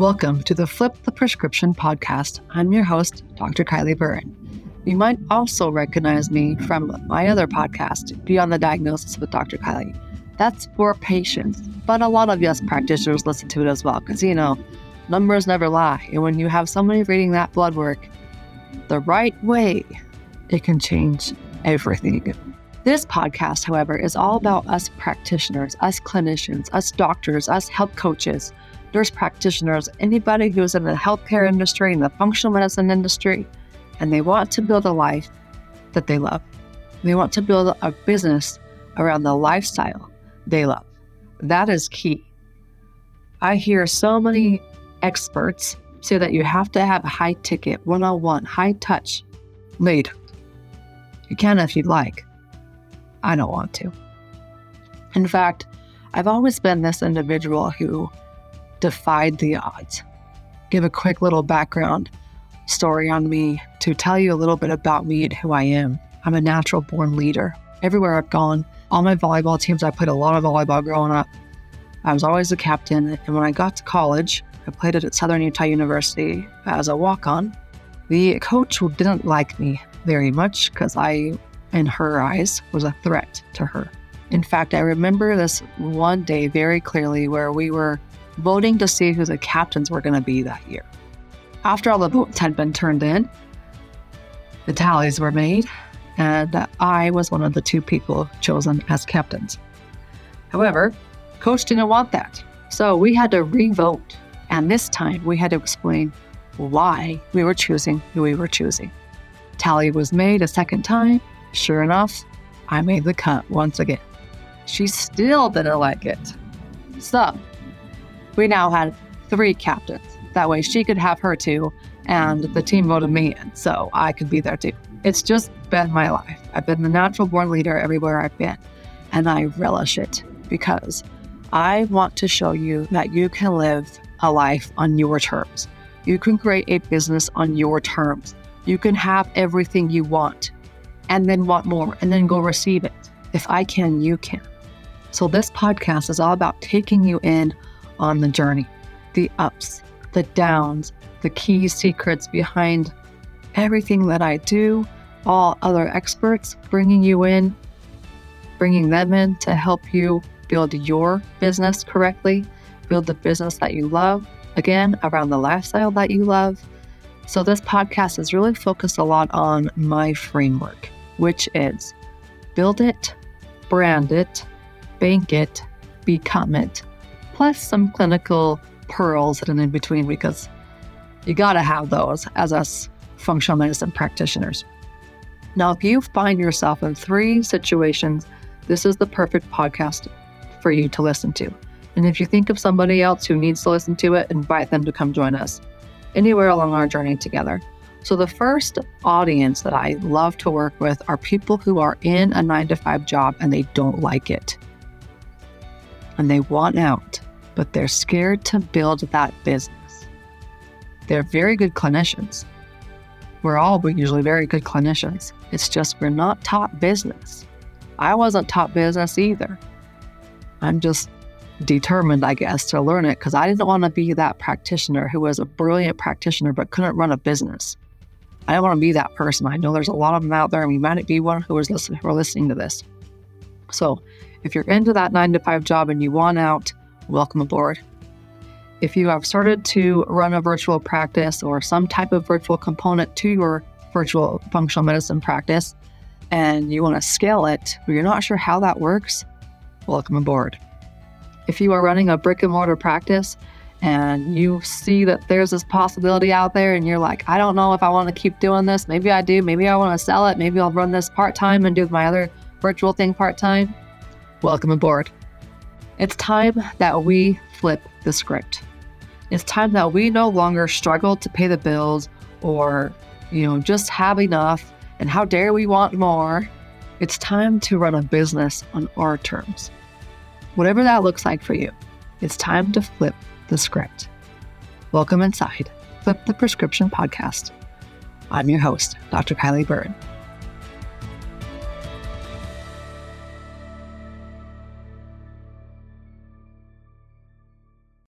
Welcome to the Flip the Prescription podcast. I'm your host, Dr. Kylie Burton. You might also recognize me from my other podcast, Beyond the Diagnosis with Dr. Kylie. That's for patients, but a lot of us practitioners listen to it as well because, you know, numbers never lie. And when you have somebody reading that blood work the right way, it can change everything. This podcast, however, is all about us practitioners, us clinicians, us doctors, us health coaches nurse practitioners, anybody who's in the healthcare industry, in the functional medicine industry, and they want to build a life that they love. They want to build a business around the lifestyle they love. That is key. I hear so many experts say that you have to have a high ticket, one on one, high touch lead. You can if you'd like. I don't want to. In fact, I've always been this individual who defied the odds. Give a quick little background story on me to tell you a little bit about me and who I am. I'm a natural born leader. Everywhere I've gone, all my volleyball teams, I played a lot of volleyball growing up. I was always a captain. And when I got to college, I played it at Southern Utah University as a walk on. The coach didn't like me very much because I, in her eyes, was a threat to her. In fact, I remember this one day very clearly where we were voting to see who the captains were going to be that year. After all the votes had been turned in, the tallies were made, and I was one of the two people chosen as captains. However, coach didn't want that, so we had to re-vote, and this time we had to explain why we were choosing who we were choosing. Tally was made a second time. Sure enough, I made the cut once again. She still didn't like it. So we now had three captains. That way she could have her two, and the team voted me in, so I could be there too. It's just been my life. I've been the natural born leader everywhere I've been, and I relish it because I want to show you that you can live a life on your terms. You can create a business on your terms. You can have everything you want and then want more and then go receive it. If I can, you can. So, this podcast is all about taking you in on the journey the ups, the downs, the key secrets behind everything that I do, all other experts bringing you in, bringing them in to help you build your business correctly, build the business that you love, again, around the lifestyle that you love. So, this podcast is really focused a lot on my framework, which is build it, brand it, bank it, become it plus some clinical pearls hidden in between because you got to have those as us functional medicine practitioners. Now, if you find yourself in three situations, this is the perfect podcast for you to listen to. And if you think of somebody else who needs to listen to it, invite them to come join us anywhere along our journey together. So, the first audience that I love to work with are people who are in a nine to five job and they don't like it and they want out but they're scared to build that business. They're very good clinicians. We're all usually very good clinicians. It's just we're not taught business. I wasn't taught business either. I'm just determined, I guess, to learn it because I didn't want to be that practitioner who was a brilliant practitioner but couldn't run a business. I didn't want to be that person. I know there's a lot of them out there, and we might be one who is listening who are listening to this. So, if you're into that nine to five job and you want out, welcome aboard. If you have started to run a virtual practice or some type of virtual component to your virtual functional medicine practice and you want to scale it, but you're not sure how that works, welcome aboard. If you are running a brick and mortar practice and you see that there's this possibility out there and you're like, I don't know if I want to keep doing this. Maybe I do. Maybe I want to sell it. Maybe I'll run this part time and do my other virtual thing part time. Welcome aboard. It's time that we flip the script. It's time that we no longer struggle to pay the bills or, you know, just have enough and how dare we want more. It's time to run a business on our terms. Whatever that looks like for you, it's time to flip the script. Welcome inside Flip the Prescription Podcast. I'm your host, Dr. Kylie Burton.